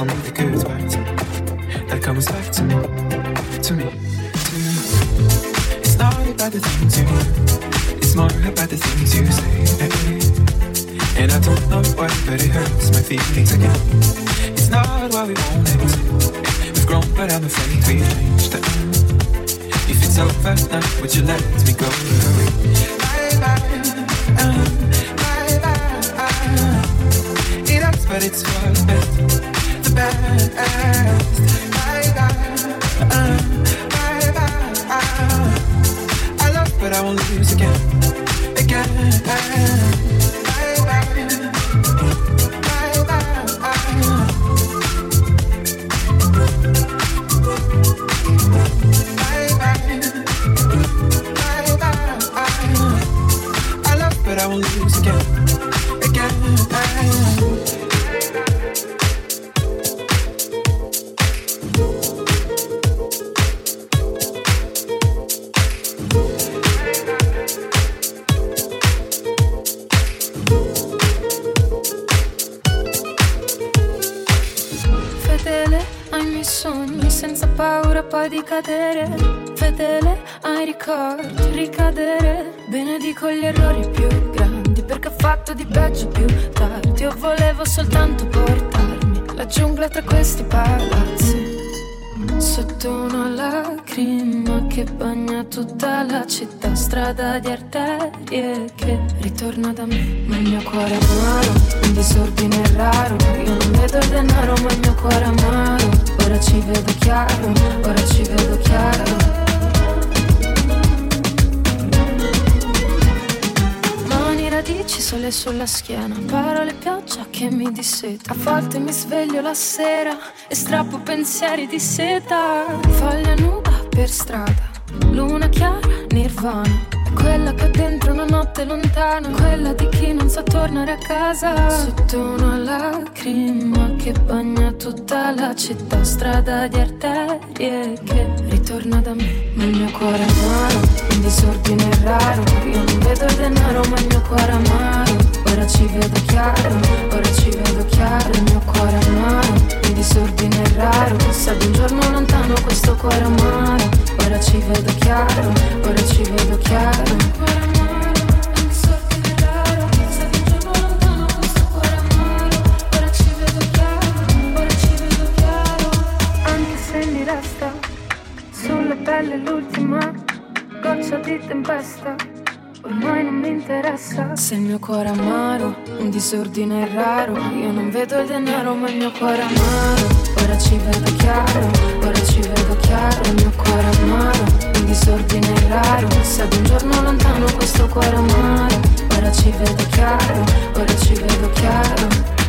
something good. Lose again, again. Ricordi, ricadere. Benedico gli errori più grandi perché ho fatto di peggio più tardi. Io volevo soltanto portarmi la giungla tra questi palazzi. Sotto una lacrima che bagna tutta la città, strada di arterie che ritorna da me. Ma il mio cuore è amaro, un disordine raro. Io non vedo il denaro, ma il mio cuore è amaro. Ora ci vedo chiaro, ora ci vedo chiaro. Radici sole sulla schiena, parole pioggia che mi disseta. A volte mi sveglio la sera e strappo pensieri di seta. Foglia nuda per strada, luna chiara, nirvana quella che ho dentro una notte lontana, quella di chi non sa tornare a casa. Sotto una lacrima che bagna tutta la città, strada di arterie che ritorna da me. Ma il mio cuore amaro, in disordine raro. Io non vedo il denaro, ma il mio cuore amaro. Ora ci vedo chiaro, ora ci vedo chiaro. Il mio cuore amaro, in disordine raro. Sa di un giorno lontano questo cuore amaro. Ora ci vedo chiaro, ora ci vedo chiaro. Cuore amaro, un disordine raro. Io non vedo il denaro ma il mio cuore amaro. Ora ci vedo chiaro, ora ci vedo chiaro. Il mio cuore amaro disordine raro. Sa di un giorno lontano questo cuore amaro. Ora ci vedo chiaro, ora ci vedo chiaro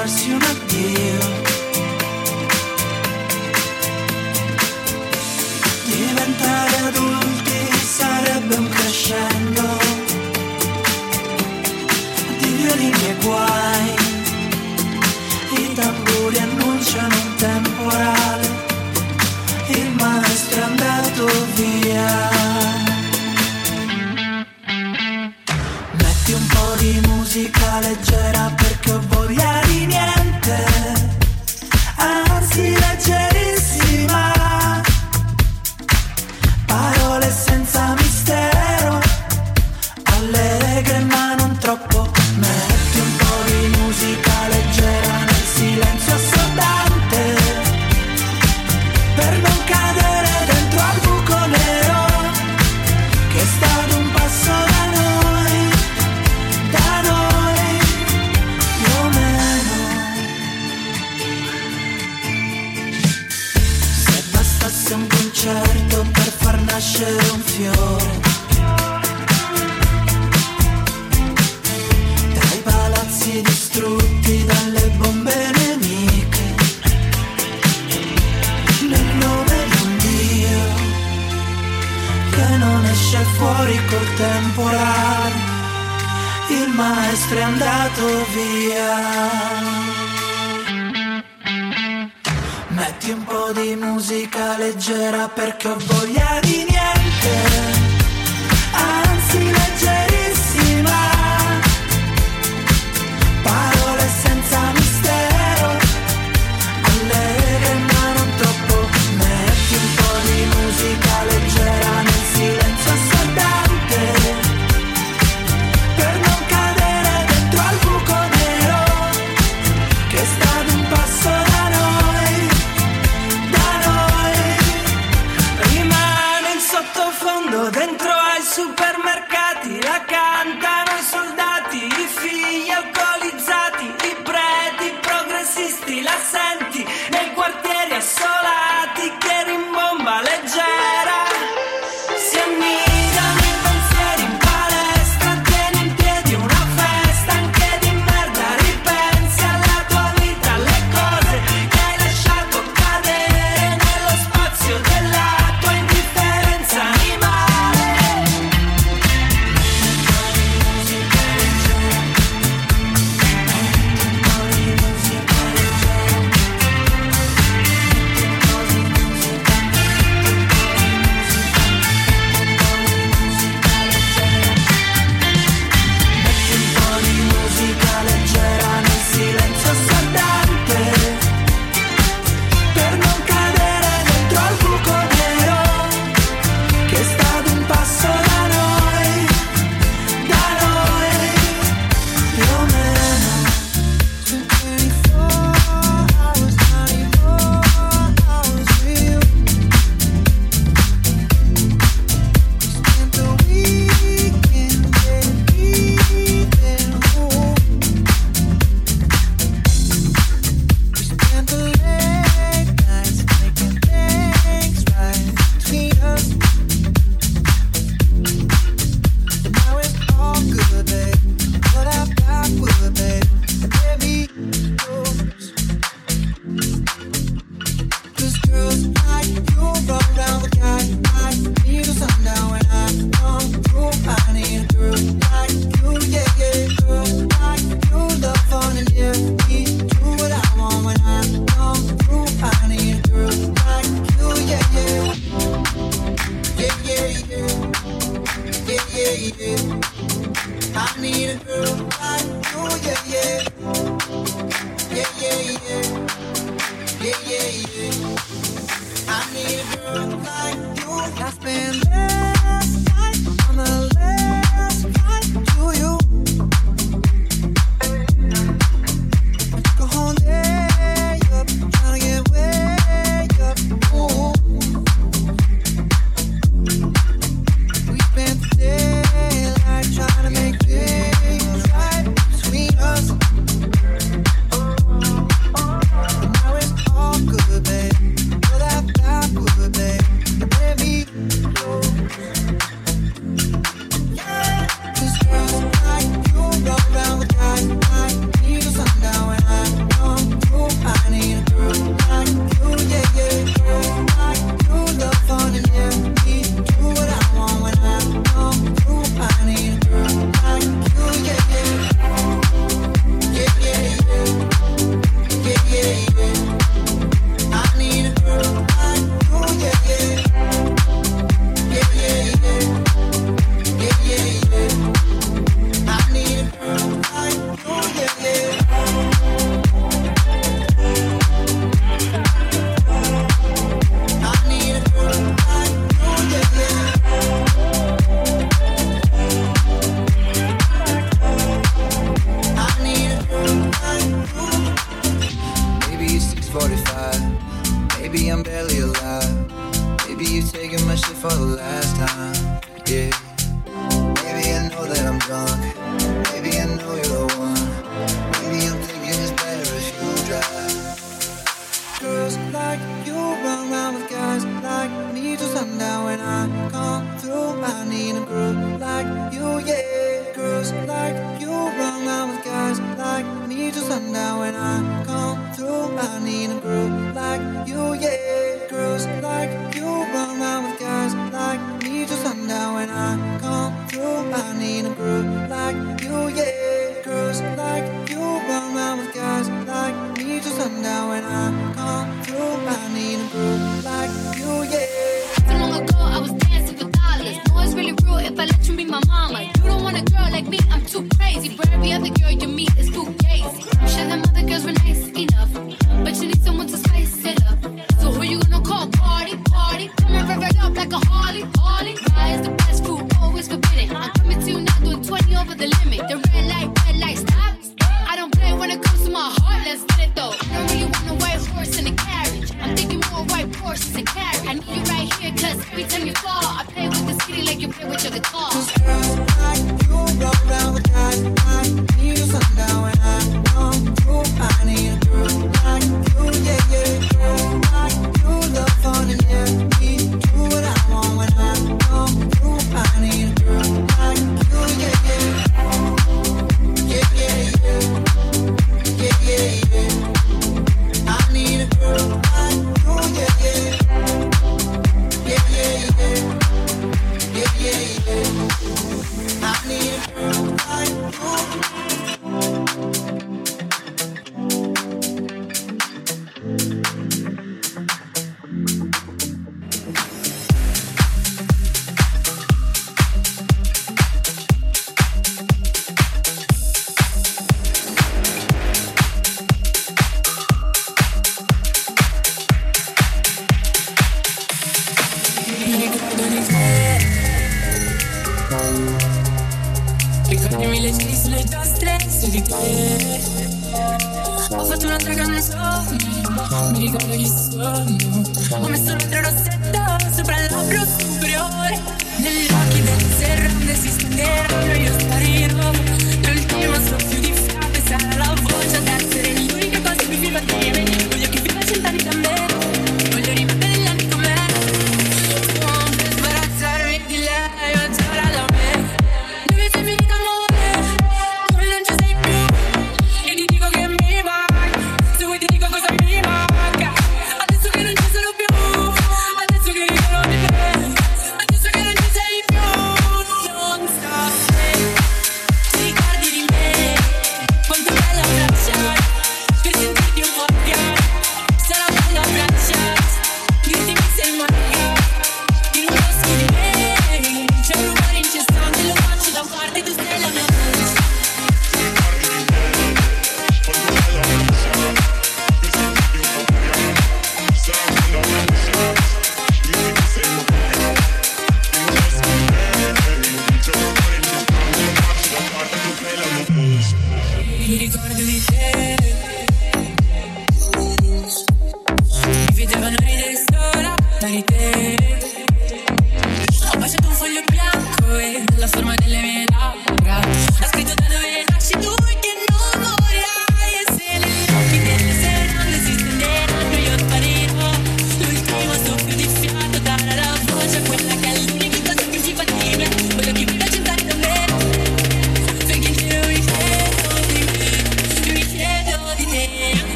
darsi una piel. 45. Maybe I'm barely alive. Maybe you've taken my shit for the last time. Yeah. Maybe I know that I'm drunk. Maybe I know you're the one. Maybe I'm thinking it's better if you drive. Girls like you run around with guys like me till sundown. When I come through, I need a girl like you, yeah. Girls like you run around with guys like me till sundown when I come through. I need a girl like you, yeah. Girls like you run around with guys like me till sundown when I come through. I need a girl like you, yeah. Girls like you run around with guys like me till sundown when I come through. I need a girl like you, yeah. So long ago, I was dancing for dollars. No, it's really real if I let you be my mama. You don't like me, I'm too crazy. For every other girl you meet is too gazy. I'm sure them other girls were nice enough, but you need someone to spice it up. So who you gonna call? Party, party. Come and rev up like a Harley, Harley. Why is the best food always forbidden? I'm coming to you now, doing 20 over the limit. The red light, red light, stop. I don't play when it comes to my heart, let's get it though. I don't really want horses and. I need you right here, cause every time you fall, I play with the city like you play with your guitar. Like you with guys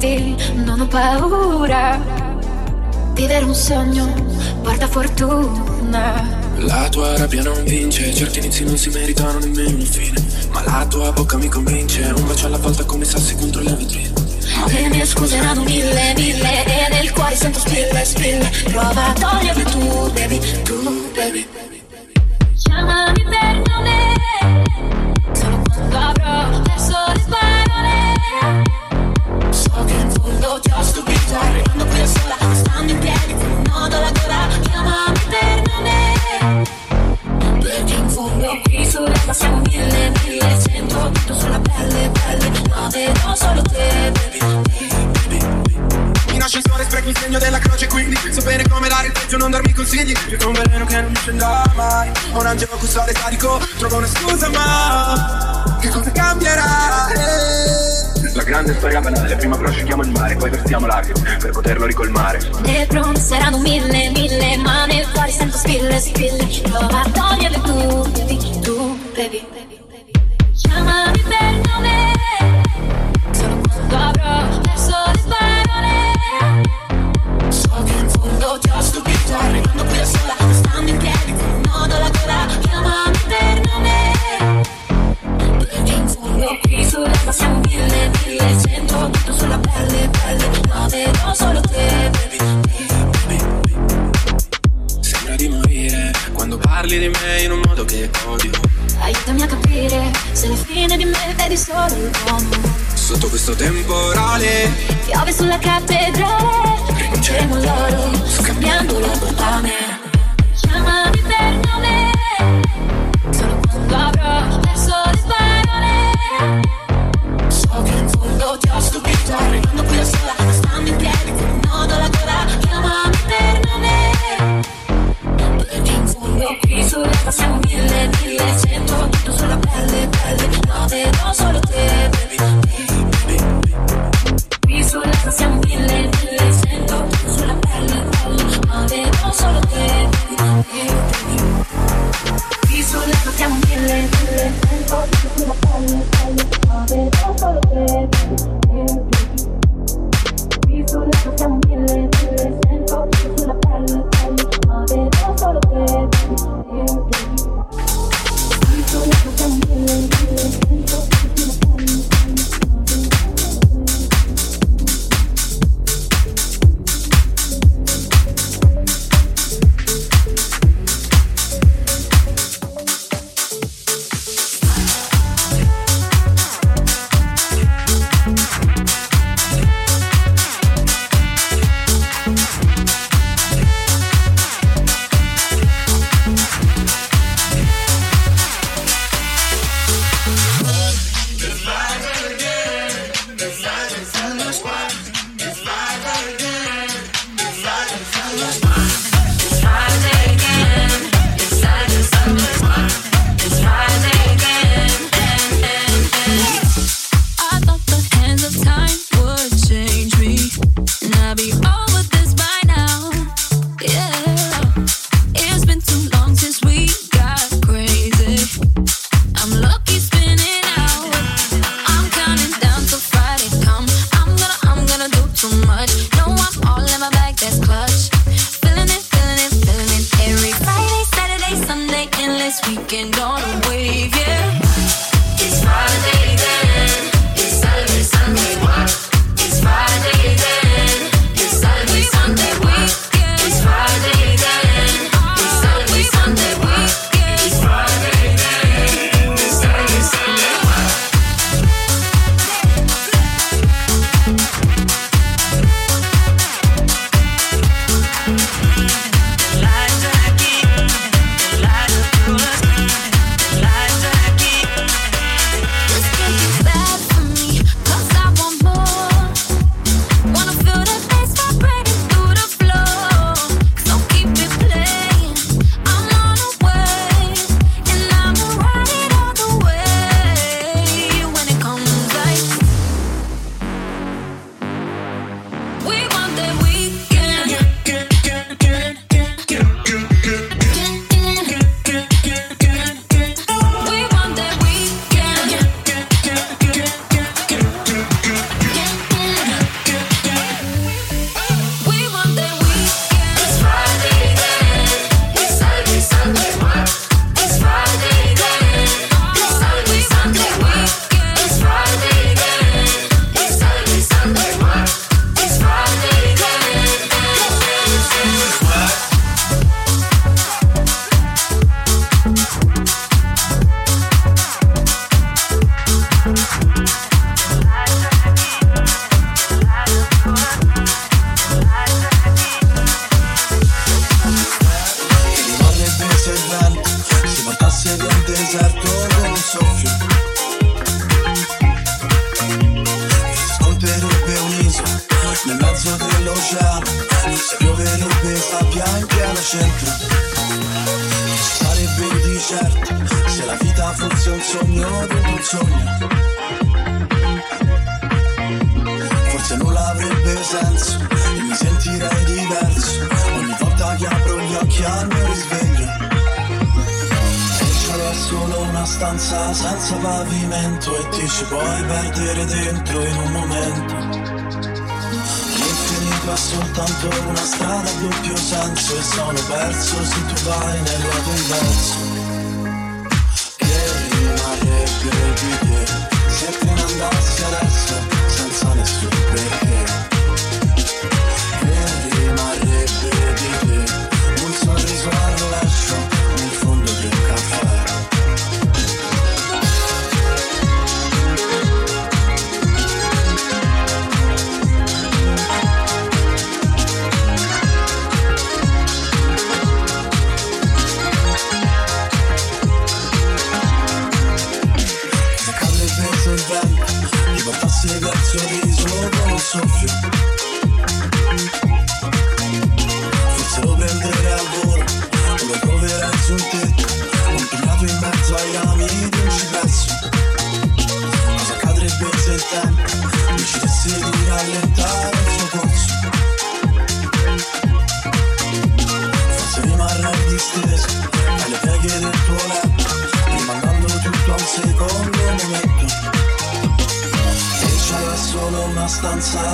dirti, non ho paura Vivere un sogno, porta fortuna La tua rabbia non vince, certi inizi non si meritano nemmeno una fine. Ma la tua bocca mi convince, un bacio alla volta come sassi contro le vetrine. Le mie scuse erano mille, mille E nel cuore sento spille, spille Prova a toglierle tu, baby, tu, baby Chiamami per ho stupito Arrivando qui da sola, stando in piedi Con un nodo alla gola Chiamami per nome in fondo qui sulla terra siamo mille, mille Sento tutto sulla pelle, pelle Ma vedo solo te, In ascensore sprechi il segno della croce quindi Sapere come dare il non darmi consigli Dietro un veleno che non scenda mai un angelo custode sadico Trovo una scusa ma Che cosa cambierà? Eh. Grande storia banale. Prima prosciughiamo il mare Poi vertiamo l'acqua Per poterlo ricolmare. Le promesse erano mille, mille Ma nel cuore sento spille, spille. Prova a toglierle tu, baby, tu, baby Chiamami per Solo te, baby. Sembra di morire Quando parli di me in un modo che odio. Aiutami a capire se alla fine di me vedi solo l'uomo Sotto questo temporale Piove sulla cattedrale Rinunceremo all'oro Scambiandolo con pane sulle passiamo mille, mille, cento, tutto sulla pelle, pelle, no, te, solo te, baby, Qui mille, mille, cento, sulla pelle, pelle, no, solo te. centro. Sarebbe certo se la vita fosse un sogno dentro un sogno. Forse nulla avrebbe senso e mi sentirei diverso Ogni volta che apro gli occhi al mio risveglio. E solo solo una stanza senza pavimento E ti ci puoi perdere dentro in un momento fa soltanto una strada a doppio senso E sono perso se tu vai nel lato inverso. Che rimarrebbe di te Se te ne andassi adesso senza nessun peso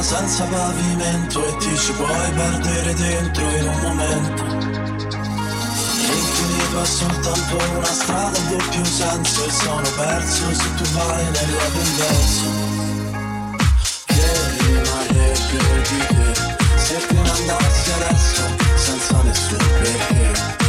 senza pavimento e ti ci puoi perdere dentro in un momento. Infinito è soltanto una strada di doppio senso e sono perso se tu vai nel lato inverso. Che rimarrebbe di te se te ne andassi adesso senza nessun perché?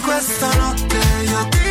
Questa notte io ti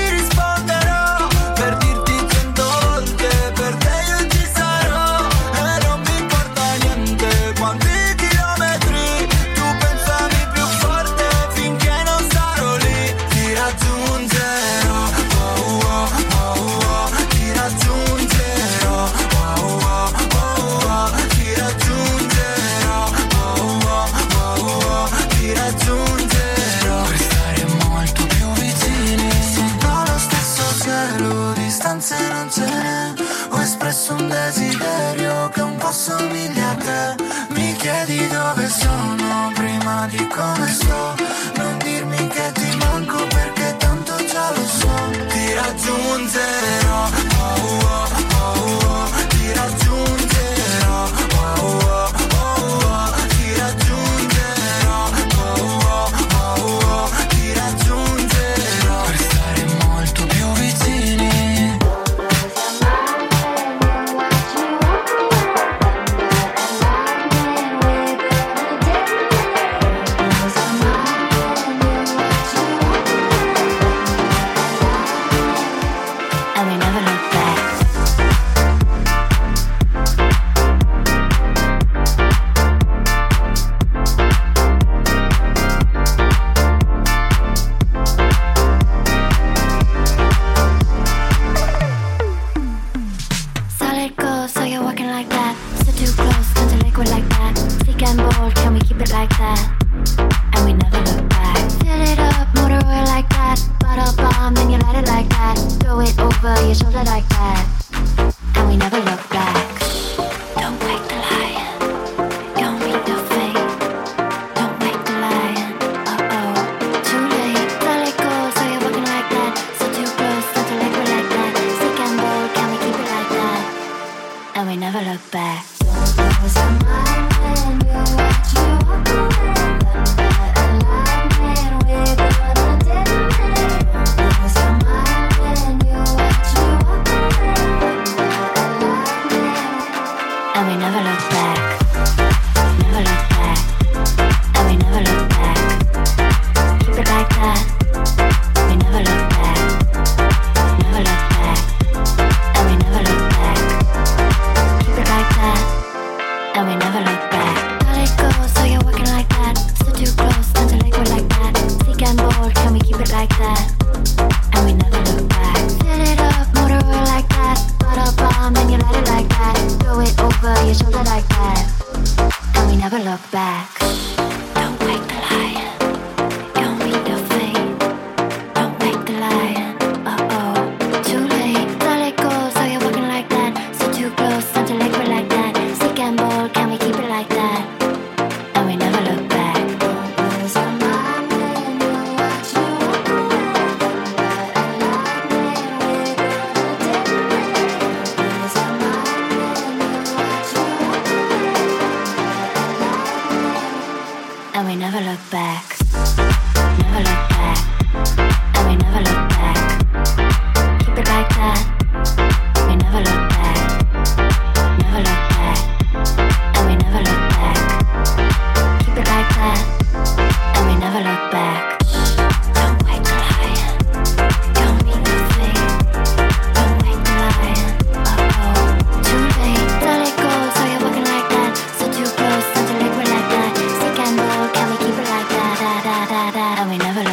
never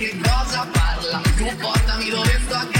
che cosa parla. Tu portami dove sto a galla,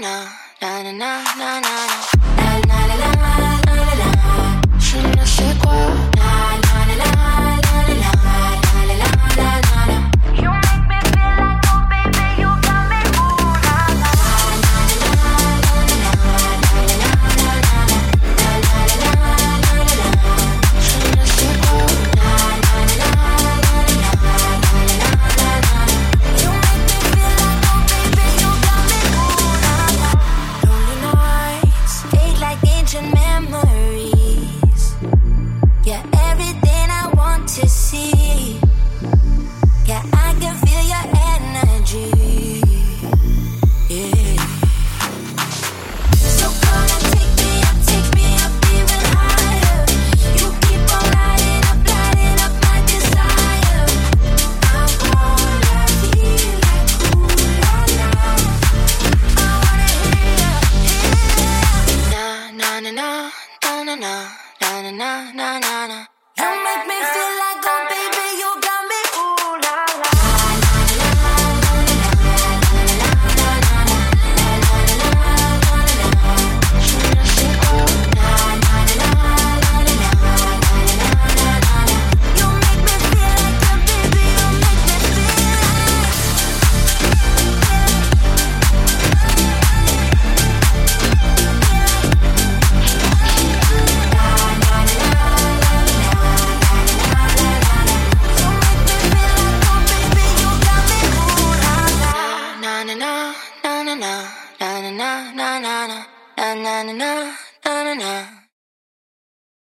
Na na na na na na